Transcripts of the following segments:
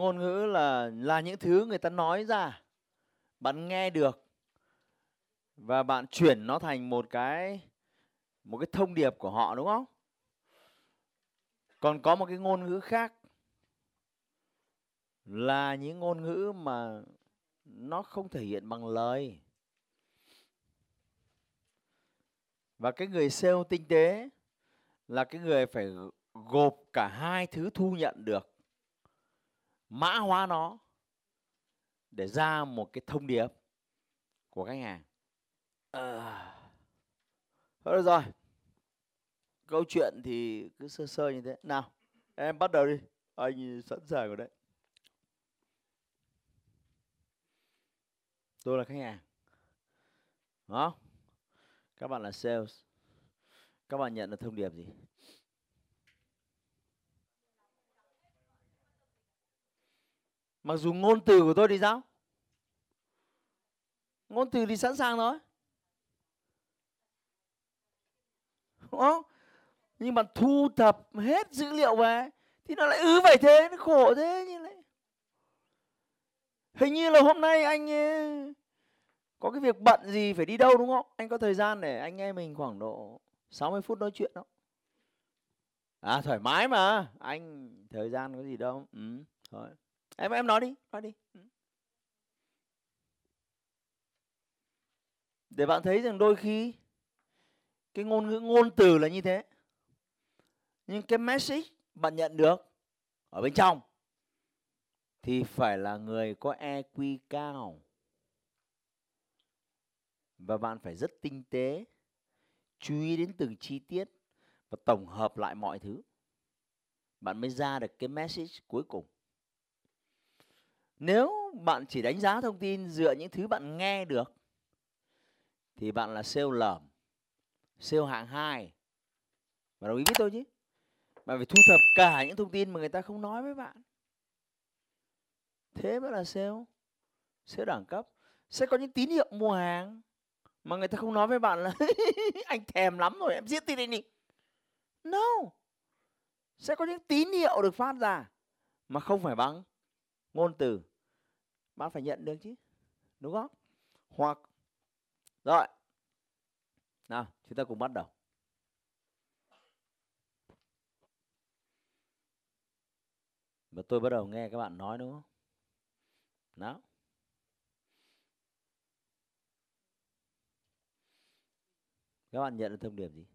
Ngôn ngữ là là những thứ người ta nói ra, bạn nghe được, và bạn chuyển nó thành một cái một cái thông điệp của họ, đúng không? Còn có một cái ngôn ngữ khác là những ngôn ngữ mà nó không thể hiện bằng lời. Và cái người sale tinh tế là cái người phải gộp cả hai thứ thu nhận được mã hóa nó để ra một cái thông điệp của khách hàng à, được rồi. Câu chuyện thì cứ sơ sơ như thế. Nào em bắt đầu đi. Anh sẵn sàng rồi đấy. Tôi là khách hàng. Đó các bạn là sales. Các bạn nhận được thông điệp gì? Mặc dù ngôn từ của tôi thì sao? Ngôn từ thì sẵn sàng rồi đúng không? Nhưng mà thu thập hết dữ liệu về thì nó lại ứ vậy thế, nó khổ thế như này. Hình như là hôm nay anh ờ, có cái việc bận gì phải đi đâu đúng không? Anh có thời gian để anh nghe mình khoảng độ 60 phút nói chuyện đó à thoải mái mà. Anh, thời gian có gì đâu. Ừ thôi em em nói đi nói đi. Ừ. Để bạn thấy rằng đôi khi cái ngôn ngữ, ngôn từ là như thế. Nhưng cái message bạn nhận được ở bên trong thì phải là người có EQ cao. Và bạn phải rất tinh tế, chú ý đến từng chi tiết và tổng hợp lại mọi thứ. Bạn mới ra được cái message cuối cùng nếu bạn chỉ đánh giá thông tin dựa những thứ bạn nghe được thì bạn là sale lởm, sale hạng 2. Và đồng ý với tôi chứ. Bạn phải thu thập cả những thông tin mà người ta không nói với bạn. Thế mới là sale. Sale đẳng cấp. Sẽ có những tín hiệu mua hàng mà người ta không nói với bạn là anh thèm lắm rồi em giết tin đi. No. Sẽ có những tín hiệu được phát ra mà không phải bằng ngôn từ bạn phải nhận được chứ, đúng không? Hoặc, rồi, nào, chúng ta cùng bắt đầu. Và tôi bắt đầu nghe các bạn nói, đúng không? Nào. Các bạn nhận được thông điệp gì?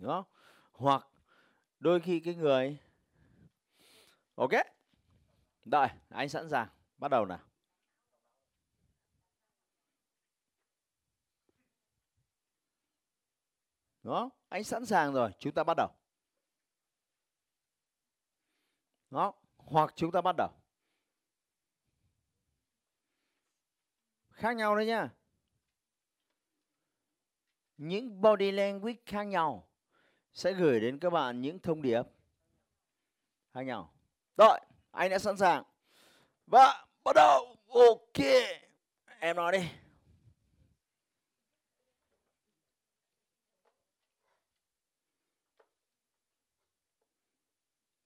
Đúng không? Hoặc, đôi khi cái người ok. Đợi, anh sẵn sàng. Bắt đầu nào. Đó anh sẵn sàng rồi chúng ta bắt đầu. Đó hoặc chúng ta bắt đầu. Khác nhau đấy nhá. Những body language khác nhau sẽ gửi đến các bạn những thông điệp khác nhau rồi, anh đã sẵn sàng. Và bắt đầu. Ok. Em nói đi.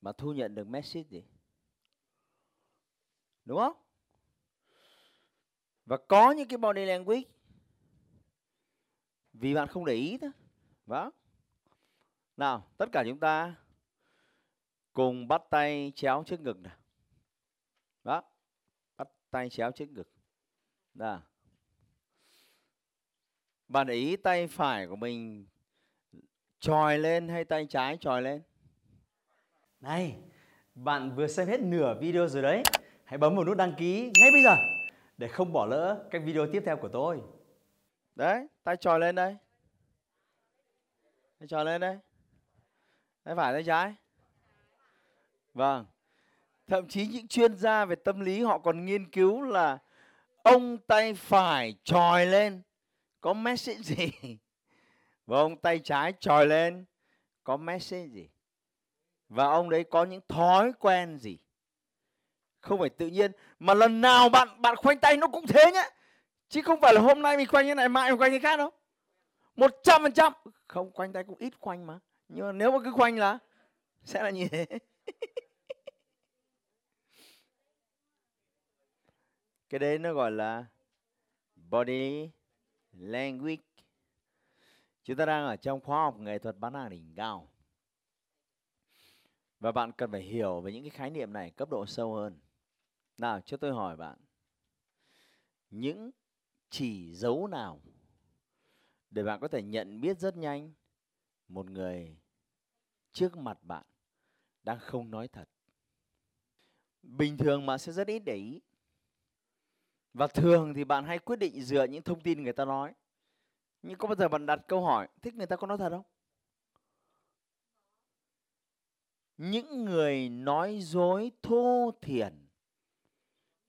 Mà thu nhận được message gì? Đúng không? Và có những cái body language vì bạn không để ý thôi. Vâng. Nào, tất cả chúng ta cùng bắt tay chéo trước ngực nào đó bắt tay chéo trước ngực. Đó. Bạn ý tay phải của mình tròi lên hay tay trái tròi lên? Này bạn vừa xem hết nửa video rồi đấy. Hãy bấm vào nút đăng ký ngay bây giờ để không bỏ lỡ các video tiếp theo của tôi. Đấy tay tròi lên đây. Tay tròi lên đây. Tay phải tay trái Vâng. thậm chí những chuyên gia về tâm lý họ còn nghiên cứu là ông tay phải tròi lên, có message gì? Và ông tay trái tròi lên, có message gì? Và ông đấy có những thói quen gì? Không phải tự nhiên, mà lần nào bạn bạn khoanh tay nó cũng thế nhá. Chứ không phải là hôm nay mình khoanh như này, mai mình khoanh như khác đâu. Một trăm phần trăm. Không, khoanh tay cũng ít khoanh mà. Nhưng mà nếu mà cứ khoanh là sẽ là như thế. Cái đấy nó gọi là body language. Chúng ta đang ở trong khoa học nghệ thuật bán hàng đỉnh cao. Và bạn cần phải hiểu về những cái khái niệm này cấp độ sâu hơn. Nào, cho tôi hỏi bạn, những chỉ dấu nào để bạn có thể nhận biết rất nhanh một người trước mặt bạn đang không nói thật? Bình thường bạn sẽ rất ít để ý và thường thì bạn hay quyết định dựa những thông tin người ta nói. Nhưng có bao giờ bạn đặt câu hỏi, thích người ta có nói thật không? Những người nói dối, thô thiển,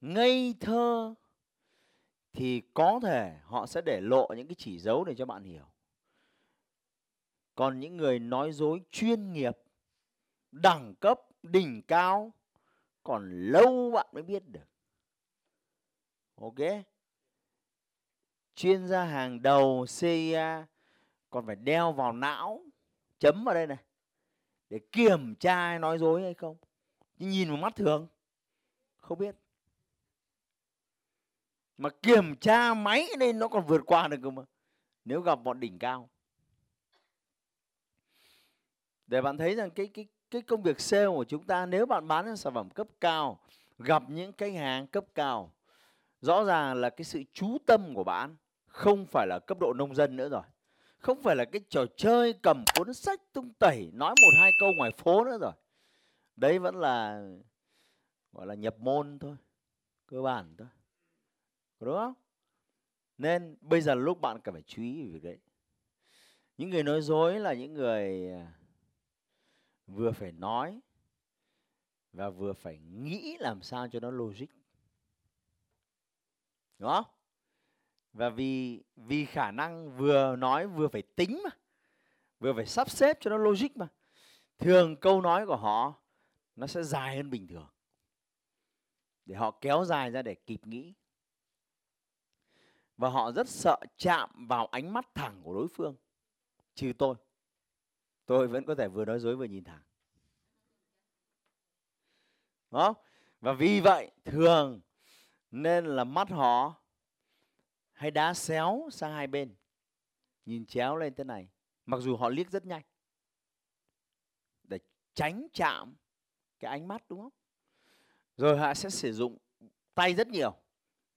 ngây thơ thì có thể họ sẽ để lộ những cái chỉ dấu để cho bạn hiểu. Còn những người nói dối chuyên nghiệp, đẳng cấp, đỉnh cao, còn lâu bạn mới biết được ok? Chuyên gia hàng đầu CIA còn phải đeo vào não, chấm vào đây này, để kiểm tra nói dối hay không. Nhưng nhìn vào mắt thường, không biết. Mà kiểm tra máy nên nó còn vượt qua được cơ mà nếu gặp bọn đỉnh cao. Để bạn thấy rằng cái cái cái công việc sale của chúng ta, nếu bạn bán những sản phẩm cấp cao, gặp những khách hàng cấp cao rõ ràng là cái sự chú tâm của bạn không phải là cấp độ nông dân nữa rồi. Không phải là cái trò chơi cầm cuốn sách tung tẩy nói một hai câu ngoài phố nữa rồi. Đấy vẫn là, gọi là nhập môn thôi, cơ bản thôi. Đúng không? Nên bây giờ lúc bạn cần phải chú ý về việc đấy. Những người nói dối là những người à, vừa phải nói và vừa phải nghĩ làm sao cho nó logic đúng không? Và vì vì khả năng vừa nói vừa phải tính mà, vừa phải sắp xếp cho nó logic mà, thường câu nói của họ nó sẽ dài hơn bình thường. Để họ kéo dài ra để kịp nghĩ. Và họ rất sợ chạm vào ánh mắt thẳng của đối phương. Trừ tôi. Tôi vẫn có thể vừa nói dối vừa nhìn thẳng. Đó và vì vậy, thường nên là mắt họ hay đá xéo sang hai bên. Nhìn chéo lên thế này. Mặc dù họ liếc rất nhanh. Để tránh chạm cái ánh mắt, đúng không? Rồi họ sẽ sử dụng tay rất nhiều.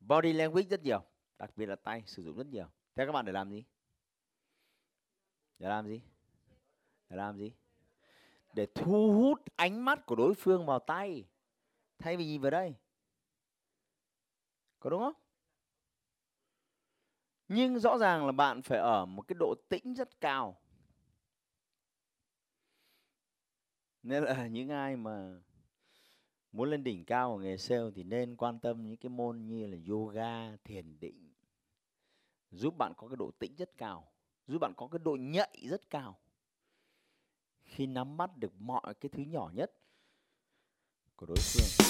Body language rất nhiều. Đặc biệt là tay sử dụng rất nhiều. Thế các bạn để làm gì? Để làm gì? Để làm gì? Để thu hút ánh mắt của đối phương vào tay. Thay vì nhìn vào đây có đúng không? Nhưng rõ ràng là bạn phải ở một cái độ tĩnh rất cao. Nên là những ai mà muốn lên đỉnh cao của nghề sale thì nên quan tâm những cái môn như là yoga, thiền định, giúp bạn có cái độ tĩnh rất cao, giúp bạn có cái độ nhạy rất cao. Khi nắm bắt được mọi cái thứ nhỏ nhất của đối phương